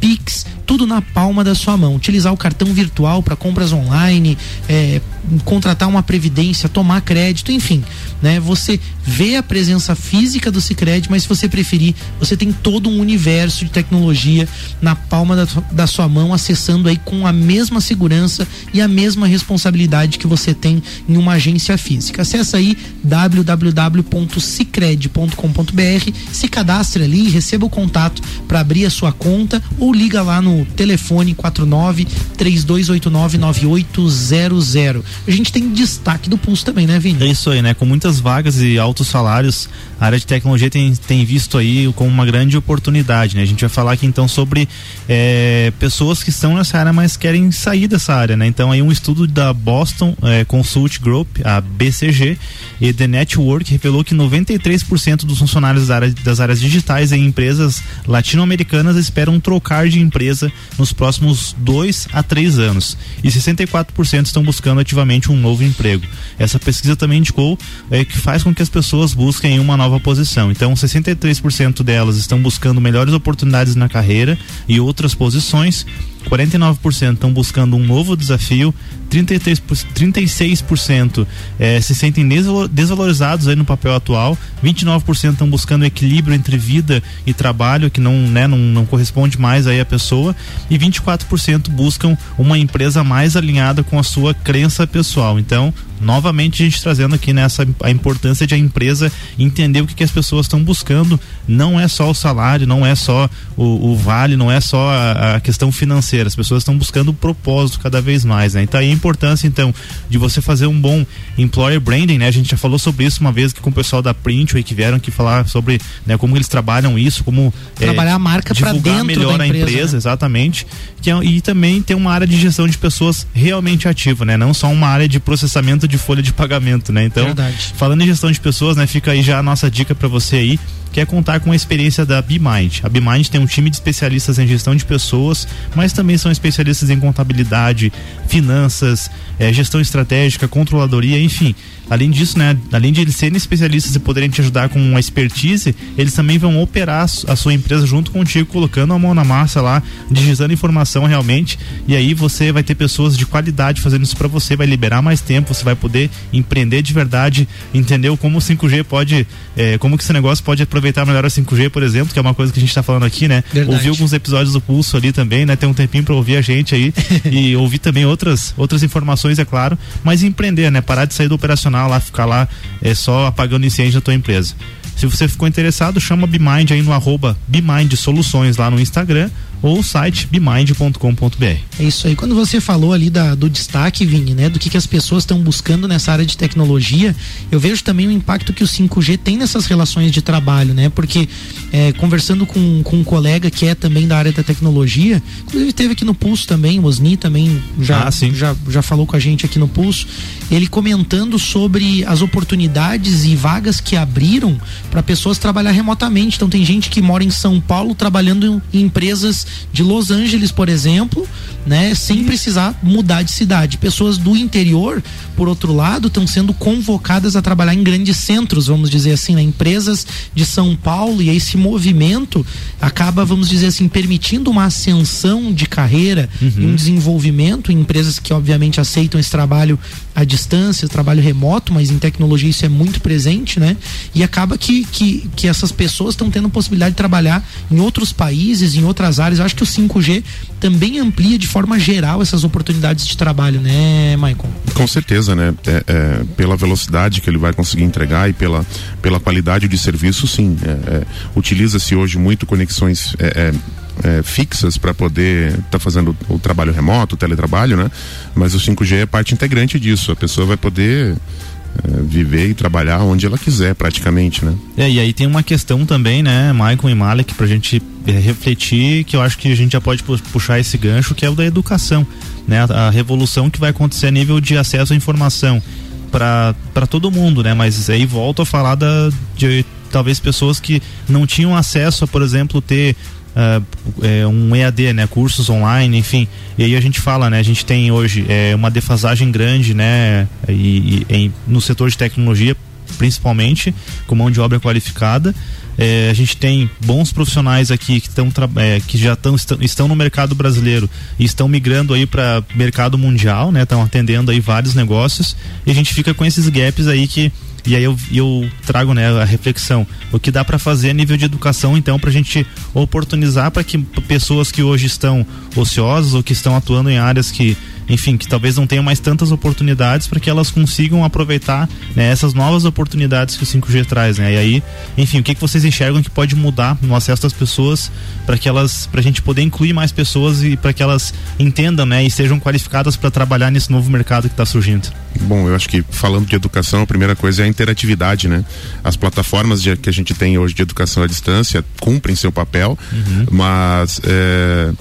Pix, tudo na palma da sua mão. Utilizar o cartão virtual para compras online, é, contratar uma previdência, tomar crédito, enfim, né? Você vê a presença física do Sicredi, mas se você preferir, você tem todo um universo de tecnologia na palma da, da sua mão, acessando aí com a mesma segurança e a mesma responsabilidade que você tem em uma agência física. Acesse aí www.cicred.com.br, se cadastre ali, receba o contato para abrir a sua conta ou liga lá no telefone 49 3289 9800. A gente tem destaque do Pulso também, né, Vini? É isso aí, né? Com muitas vagas e altos salários, a área de tecnologia tem, tem visto aí como uma grande oportunidade, né? A gente vai falar aqui então sobre é, pessoas que estão nessa área, mas querem sair dessa área, né? Então aí um estudo da Boston é, Consult Group, a BCG, e The Network revelou que 93% dos funcionários das áreas, das áreas digitais em empresas latino-americanas esperam trocar de empresa nos próximos dois a três anos. E 64% estão buscando ativamente um novo emprego. Essa pesquisa também indicou é, que faz com que as pessoas busquem uma nova posição. Então, 63% delas estão buscando melhores oportunidades na carreira e outras posições. 49% estão buscando um novo desafio, 33, 36% é, se sentem desvalorizados aí no papel atual, 29% estão buscando equilíbrio entre vida e trabalho, que não, né, não, não corresponde mais aí à pessoa, e 24% buscam uma empresa mais alinhada com a sua crença pessoal. Então, novamente a gente trazendo aqui nessa a importância de a empresa entender o que, que as pessoas estão buscando. Não é só o salário, não é só o, o vale, não é só a, a, questão financeira. As pessoas estão buscando o propósito cada vez mais, né? Então aí a importância então de você fazer um bom employer branding, né? A gente já falou sobre isso uma vez com o pessoal da Print que vieram aqui falar sobre né, como eles trabalham isso, como trabalhar é, a marca para dentro melhor da empresa, a empresa, né? exatamente. Que é, e também tem uma área de gestão de pessoas realmente ativa, né? Não só uma área de processamento de folha de pagamento, né? Então, Verdade. falando em gestão de pessoas, né? Fica aí já a nossa dica para você aí que é contar com a experiência da BeMind. A BeMind tem um time de especialistas em gestão de pessoas, mas também são especialistas em contabilidade, finanças, eh, gestão estratégica, controladoria, enfim. Além disso, né, além de eles serem especialistas e poderem te ajudar com uma expertise, eles também vão operar a sua empresa junto contigo, colocando a mão na massa lá, digitando informação realmente. E aí você vai ter pessoas de qualidade fazendo isso para você, vai liberar mais tempo, você vai poder empreender de verdade, entender como o 5G pode, eh, como que esse negócio pode melhor a 5G, por exemplo, que é uma coisa que a gente está falando aqui, né? Verdade. Ouvir alguns episódios do Pulso ali também, né? Tem um tempinho para ouvir a gente aí e ouvir também outras outras informações, é claro, mas empreender, né? Parar de sair do operacional lá, ficar lá é, só apagando incêndio da tua empresa. Se você ficou interessado, chama a BeMind aí no arroba BeMind Soluções lá no Instagram ou o site bimind.com.br. É isso aí. Quando você falou ali da, do destaque, Vini, né, do que, que as pessoas estão buscando nessa área de tecnologia, eu vejo também o impacto que o 5G tem nessas relações de trabalho, né? Porque é, conversando com, com um colega que é também da área da tecnologia, inclusive esteve aqui no Pulso também, o Osni também já, ah, já, já falou com a gente aqui no Pulso, ele comentando sobre as oportunidades e vagas que abriram para pessoas trabalhar remotamente. Então tem gente que mora em São Paulo trabalhando em empresas de Los Angeles, por exemplo, né, sem precisar mudar de cidade. Pessoas do interior, por outro lado, estão sendo convocadas a trabalhar em grandes centros, vamos dizer assim, né, empresas de São Paulo e esse movimento acaba, vamos dizer assim, permitindo uma ascensão de carreira uhum. e um desenvolvimento em empresas que obviamente aceitam esse trabalho à distância, trabalho remoto, mas em tecnologia isso é muito presente, né? E acaba que, que, que essas pessoas estão tendo possibilidade de trabalhar em outros países, em outras áreas. Eu acho que o 5G também amplia de forma geral essas oportunidades de trabalho, né, Maicon? Com certeza, né? É, é, pela velocidade que ele vai conseguir entregar e pela, pela qualidade de serviço, sim. É, é Utiliza-se hoje muito conexões é, é, é, fixas para poder estar tá fazendo o trabalho remoto, o teletrabalho, né? Mas o 5G é parte integrante disso. A pessoa vai poder viver e trabalhar onde ela quiser, praticamente, né? É, e aí tem uma questão também, né, Michael e Malek, para a gente é, refletir, que eu acho que a gente já pode puxar esse gancho, que é o da educação, né? A, a revolução que vai acontecer a nível de acesso à informação para todo mundo, né? Mas aí volto a falar da, de talvez pessoas que não tinham acesso a, por exemplo, ter uh, um EAD, né, cursos online, enfim. E aí a gente fala, né, a gente tem hoje é, uma defasagem grande, né, e, e no setor de tecnologia, principalmente, com mão de obra qualificada. É, a gente tem bons profissionais aqui que, tão, é, que já tão, estão, estão no mercado brasileiro e estão migrando aí para mercado mundial, né? Estão atendendo aí vários negócios e a gente fica com esses gaps aí que e aí eu, eu trago né, a reflexão. O que dá para fazer a nível de educação, então, para a gente oportunizar para que pessoas que hoje estão ociosas ou que estão atuando em áreas que enfim, que talvez não tenham mais tantas oportunidades para que elas consigam aproveitar né, essas novas oportunidades que o 5G traz, né? E aí, enfim, o que, que vocês enxergam que pode mudar no acesso das pessoas para que elas, para a gente poder incluir mais pessoas e para que elas entendam, né, e sejam qualificadas para trabalhar nesse novo mercado que está surgindo? Bom, eu acho que falando de educação, a primeira coisa é a interatividade, né? As plataformas de, que a gente tem hoje de educação à distância cumprem seu papel, uhum. mas é,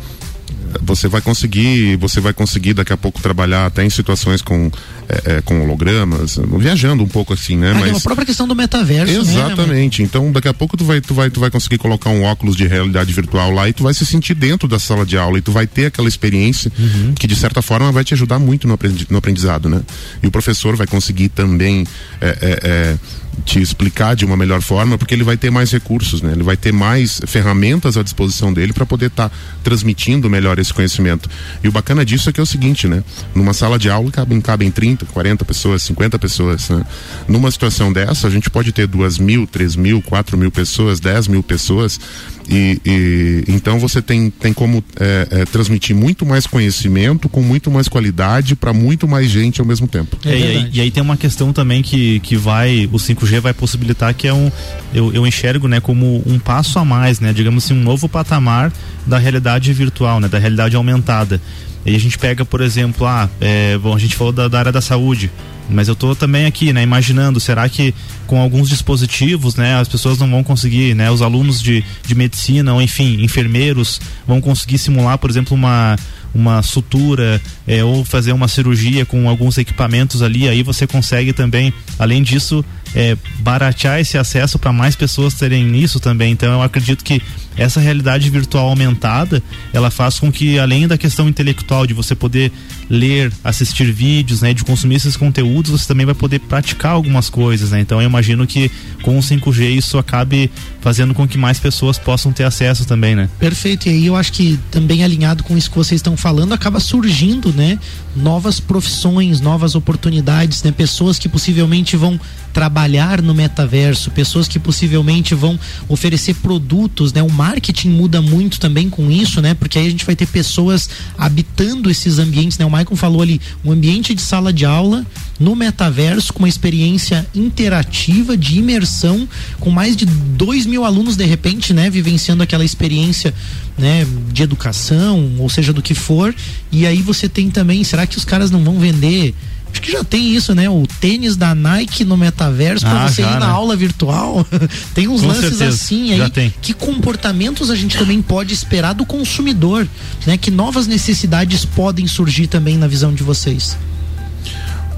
você vai conseguir, você vai conseguir daqui a pouco trabalhar até em situações com, é, é, com hologramas, viajando um pouco assim, né? Ah, Mas a própria questão do metaverso, né, Exatamente. Né, então, daqui a pouco tu vai, tu vai, tu vai conseguir colocar um óculos de realidade virtual lá e tu vai se sentir dentro da sala de aula e tu vai ter aquela experiência uhum. que de certa forma vai te ajudar muito no aprendizado, né? E o professor vai conseguir também é, é, é te explicar de uma melhor forma, porque ele vai ter mais recursos, né? Ele vai ter mais ferramentas à disposição dele para poder estar tá transmitindo melhor esse conhecimento. E o bacana disso é que é o seguinte, né? Numa sala de aula cabem, cabem 30, 40 pessoas, 50 pessoas, né? Numa situação dessa, a gente pode ter duas mil, três mil, quatro mil pessoas, dez mil pessoas e, e, então você tem, tem como é, é, transmitir muito mais conhecimento com muito mais qualidade para muito mais gente ao mesmo tempo. É, e, aí, e, aí, tem uma questão também que, que vai, o 5G vai possibilitar que é um, eu, eu enxergo né, como um passo a mais, né, digamos assim, um novo patamar da realidade virtual, né, da realidade aumentada. E a gente pega, por exemplo, ah, é, bom, a gente falou da, da área da saúde. Mas eu estou também aqui, né, imaginando, será que com alguns dispositivos, né, as pessoas não vão conseguir, né, os alunos de, de medicina ou enfim, enfermeiros vão conseguir simular, por exemplo, uma uma sutura é, ou fazer uma cirurgia com alguns equipamentos ali, aí você consegue também, além disso, é, baratear esse acesso para mais pessoas terem isso também. Então eu acredito que essa realidade virtual aumentada, ela faz com que além da questão intelectual de você poder ler, assistir vídeos, né, de consumir esses conteúdos, você também vai poder praticar algumas coisas, né? Então eu imagino que com o 5G isso acabe fazendo com que mais pessoas possam ter acesso também, né? Perfeito. E aí eu acho que também alinhado com isso que vocês estão falando, acaba surgindo, né, novas profissões, novas oportunidades, né, pessoas que possivelmente vão trabalhar no metaverso, pessoas que possivelmente vão oferecer produtos, né? O marketing muda muito também com isso, né? Porque aí a gente vai ter pessoas habitando esses ambientes, né? O Maicon falou ali, um ambiente de sala de aula no metaverso com uma experiência interativa de imersão com mais de dois mil alunos de repente, né? Vivenciando aquela experiência, né? De educação, ou seja, do que for. E aí você tem também, será que os caras não vão vender Acho que já tem isso, né? O tênis da Nike no metaverso para ah, você já, ir na né? aula virtual. tem uns Com lances certeza. assim aí. Que comportamentos a gente também pode esperar do consumidor, né? Que novas necessidades podem surgir também na visão de vocês?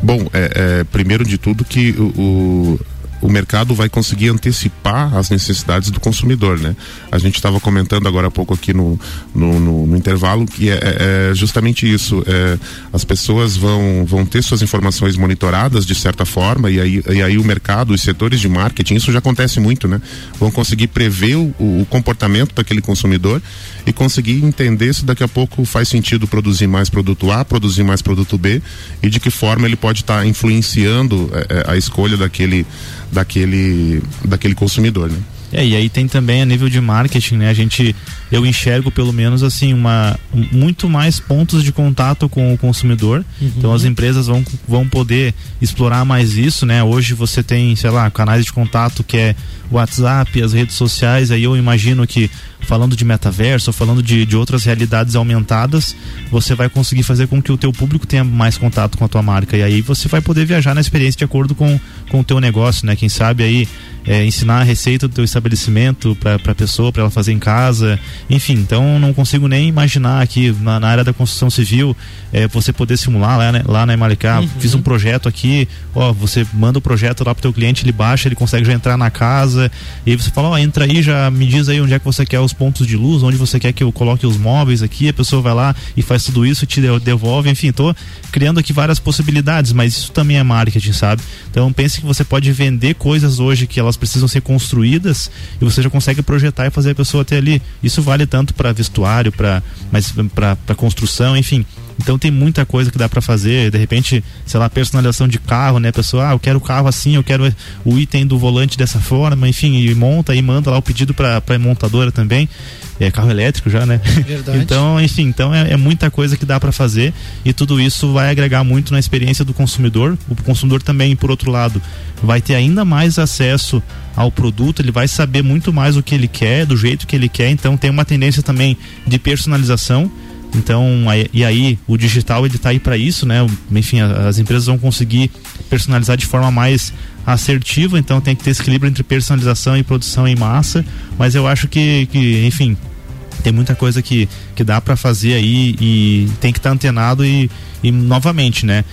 Bom, é, é primeiro de tudo que o, o o mercado vai conseguir antecipar as necessidades do consumidor, né? A gente estava comentando agora há pouco aqui no, no, no, no intervalo que é, é, é justamente isso. É, as pessoas vão, vão ter suas informações monitoradas de certa forma e aí, e aí o mercado, os setores de marketing, isso já acontece muito, né? Vão conseguir prever o, o comportamento daquele consumidor e conseguir entender se daqui a pouco faz sentido produzir mais produto A, produzir mais produto B e de que forma ele pode estar tá influenciando é, é, a escolha daquele, daquele, daquele consumidor, né? É, e aí tem também a nível de marketing, né? A gente, eu enxergo pelo menos assim, uma, muito mais pontos de contato com o consumidor. Uhum. Então as empresas vão, vão poder explorar mais isso, né? Hoje você tem, sei lá, canais de contato que é WhatsApp, as redes sociais, aí eu imagino que falando de metaverso, falando de, de outras realidades aumentadas, você vai conseguir fazer com que o teu público tenha mais contato com a tua marca. E aí você vai poder viajar na experiência de acordo com, com o teu negócio, né? Quem sabe aí é, ensinar a receita do teu estabelecimento para a pessoa, para ela fazer em casa. Enfim, então não consigo nem imaginar aqui na, na área da construção civil é, você poder simular lá, né, lá na Emalicá. Uhum. Fiz um projeto aqui, ó, você manda o projeto lá pro teu cliente, ele baixa, ele consegue já entrar na casa. E aí você fala, ó, entra aí, já me diz aí onde é que você quer os pontos de luz, onde você quer que eu coloque os móveis aqui. A pessoa vai lá e faz tudo isso, te devolve. Enfim, tô criando aqui várias possibilidades, mas isso também é marketing, sabe? Então pense que você pode vender coisas hoje que elas precisam ser construídas e você já consegue projetar e fazer a pessoa ter ali. Isso vale tanto para vestuário, para mas para construção, enfim. Então tem muita coisa que dá para fazer. De repente, sei lá, personalização de carro, né? Pessoa, ah, eu quero o carro assim, eu quero o item do volante dessa forma, enfim, e monta e manda lá o pedido para a montadora também. É carro elétrico já, né? Verdade. então, enfim, então é, é muita coisa que dá para fazer e tudo isso vai agregar muito na experiência do consumidor. O consumidor também, por outro lado, vai ter ainda mais acesso ao produto, ele vai saber muito mais o que ele quer, do jeito que ele quer, então tem uma tendência também de personalização então, e aí o digital ele tá aí para isso, né? Enfim, as empresas vão conseguir personalizar de forma mais assertiva, então tem que ter esse equilíbrio entre personalização e produção em massa, mas eu acho que, que enfim, tem muita coisa que, que dá para fazer aí e tem que estar tá antenado e, e novamente, né?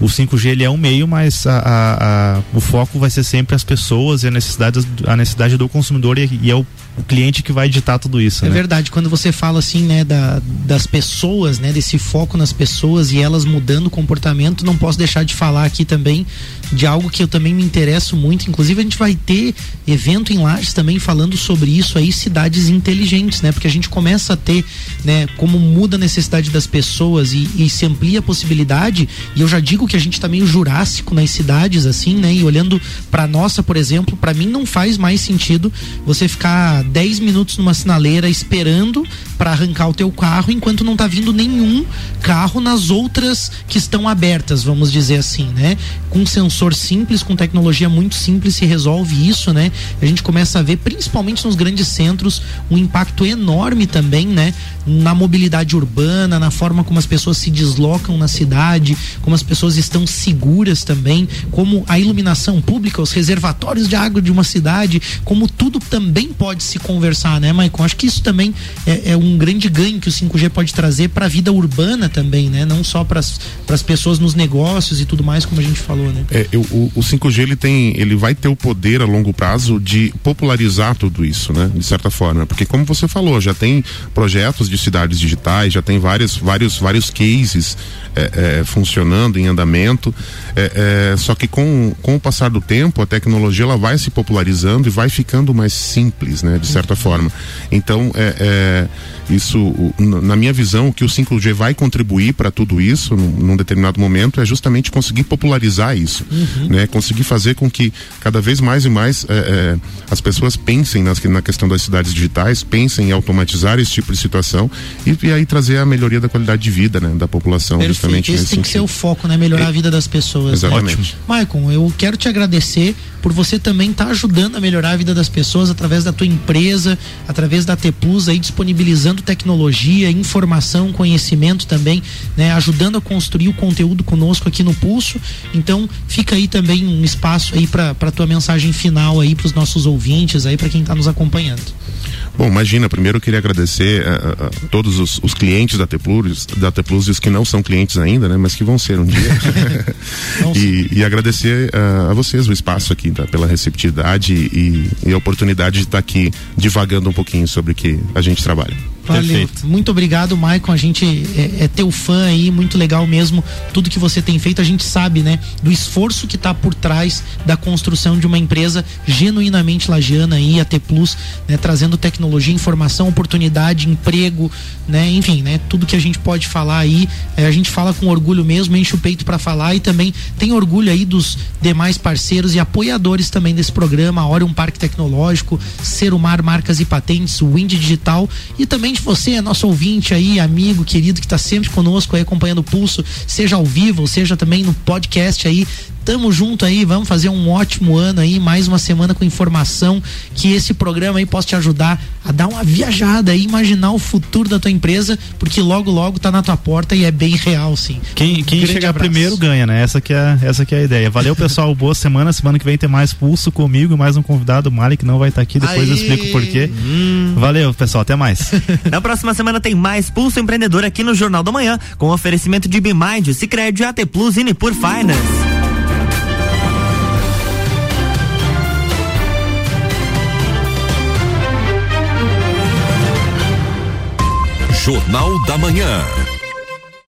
o 5G ele é um meio, mas a, a, a, o foco vai ser sempre as pessoas e a necessidade, a necessidade do consumidor e, e é o o cliente que vai ditar tudo isso. É né? verdade, quando você fala assim, né, da, das pessoas, né, desse foco nas pessoas e elas mudando o comportamento, não posso deixar de falar aqui também de algo que eu também me interesso muito. Inclusive, a gente vai ter evento em Lages também falando sobre isso aí, cidades inteligentes, né? Porque a gente começa a ter, né, como muda a necessidade das pessoas e, e se amplia a possibilidade. E eu já digo que a gente tá meio jurássico nas cidades, assim, né? E olhando para nossa, por exemplo, para mim não faz mais sentido você ficar 10 minutos numa sinaleira esperando para arrancar o teu carro enquanto não tá vindo nenhum carro nas outras que estão abertas, vamos dizer assim, né? Com sensor simples, com tecnologia muito simples se resolve isso, né? A gente começa a ver, principalmente nos grandes centros, um impacto enorme também, né? Na mobilidade urbana, na forma como as pessoas se deslocam na cidade, como as pessoas estão seguras também, como a iluminação pública, os reservatórios de água de uma cidade, como tudo também pode se conversar, né, Maicon? Acho que isso também é, é um grande ganho que o 5G pode trazer para a vida urbana também, né? Não só para as pessoas nos negócios e tudo mais, como a gente falou, né? É, eu, o, o 5G ele tem, ele vai ter o poder a longo prazo de popularizar tudo isso, né? De certa forma, porque como você falou, já tem projetos de cidades digitais, já tem vários, vários, vários cases é, é, funcionando em andamento. É, é, só que com, com o passar do tempo, a tecnologia ela vai se popularizando e vai ficando mais simples, né? De certa forma. Então, é, é isso, na minha visão, o que o 5G vai contribuir para tudo isso, num, num, determinado momento, é justamente conseguir popularizar isso, uhum. né? Conseguir fazer com que cada vez mais e mais é, é, as pessoas pensem nas, na questão das cidades digitais, pensem em automatizar esse tipo de situação e, e aí trazer a melhoria da qualidade de vida, né? Da população, Perfeito. justamente Esse tem sentido. que ser o foco, né? Melhorar a vida das pessoas. Né? Exatamente. Né? Maicon, eu quero te agradecer por você também estar tá ajudando a melhorar a vida das pessoas através da tua empresa, através da T Plus aí disponibilizando tecnologia, informação, conhecimento também, né, ajudando a construir o conteúdo conosco aqui no Pulso. Então, fica aí também um espaço aí para para tua mensagem final aí para os nossos ouvintes aí para quem está nos acompanhando. Bom, imagina, primeiro eu queria agradecer a, a, a todos os, os, clientes da Teplus, da Teplus e os que não são clientes ainda, né, mas que vão ser um dia. e, e, agradecer uh, a vocês o espaço aqui, tá, pela receptividade e, e a oportunidade de estar tá aqui divagando um pouquinho sobre o que a gente trabalha. Valeu. Perfeito. Muito obrigado, Maicon. A gente é, é, teu fã aí, muito legal mesmo. Tudo que você tem feito, a gente sabe, né? Do esforço que está por trás da construção de uma empresa genuinamente lagiana aí, a T Plus, né? Trazendo tecnologia, informação, oportunidade, emprego, né? Enfim, né? Tudo que a gente pode falar aí, é, a gente fala com orgulho mesmo, enche o peito para falar e também tem orgulho aí dos demais parceiros e apoiadores também desse programa, Orion Parque Tecnológico, Serumar Marcas e Patentes, Wind Digital e também de você, nosso ouvinte aí, amigo, querido, que está sempre conosco aí acompanhando o pulso, seja ao vivo, seja também no podcast aí, Tamo junto aí, vamos fazer um ótimo ano aí, mais uma semana com informação, que esse programa aí possa te ajudar a dar uma viajada aí, imaginar o futuro da tua empresa, porque logo logo tá na tua porta e é bem real, sim. Quem, quem chegar abraço. primeiro ganha, né? Essa que é, essa que é a ideia. Valeu, pessoal, boa semana. Semana que vem tem mais pulso comigo, mais um convidado, o Malik não vai estar tá aqui, depois Aê. eu explico por quê. Hum. Valeu, pessoal, até mais. na próxima semana tem mais Pulso Empreendedor aqui no Jornal da Manhã, com oferecimento de Bimind, Cicred, AT Plus e Nipur Finance. Jornal da Manhã.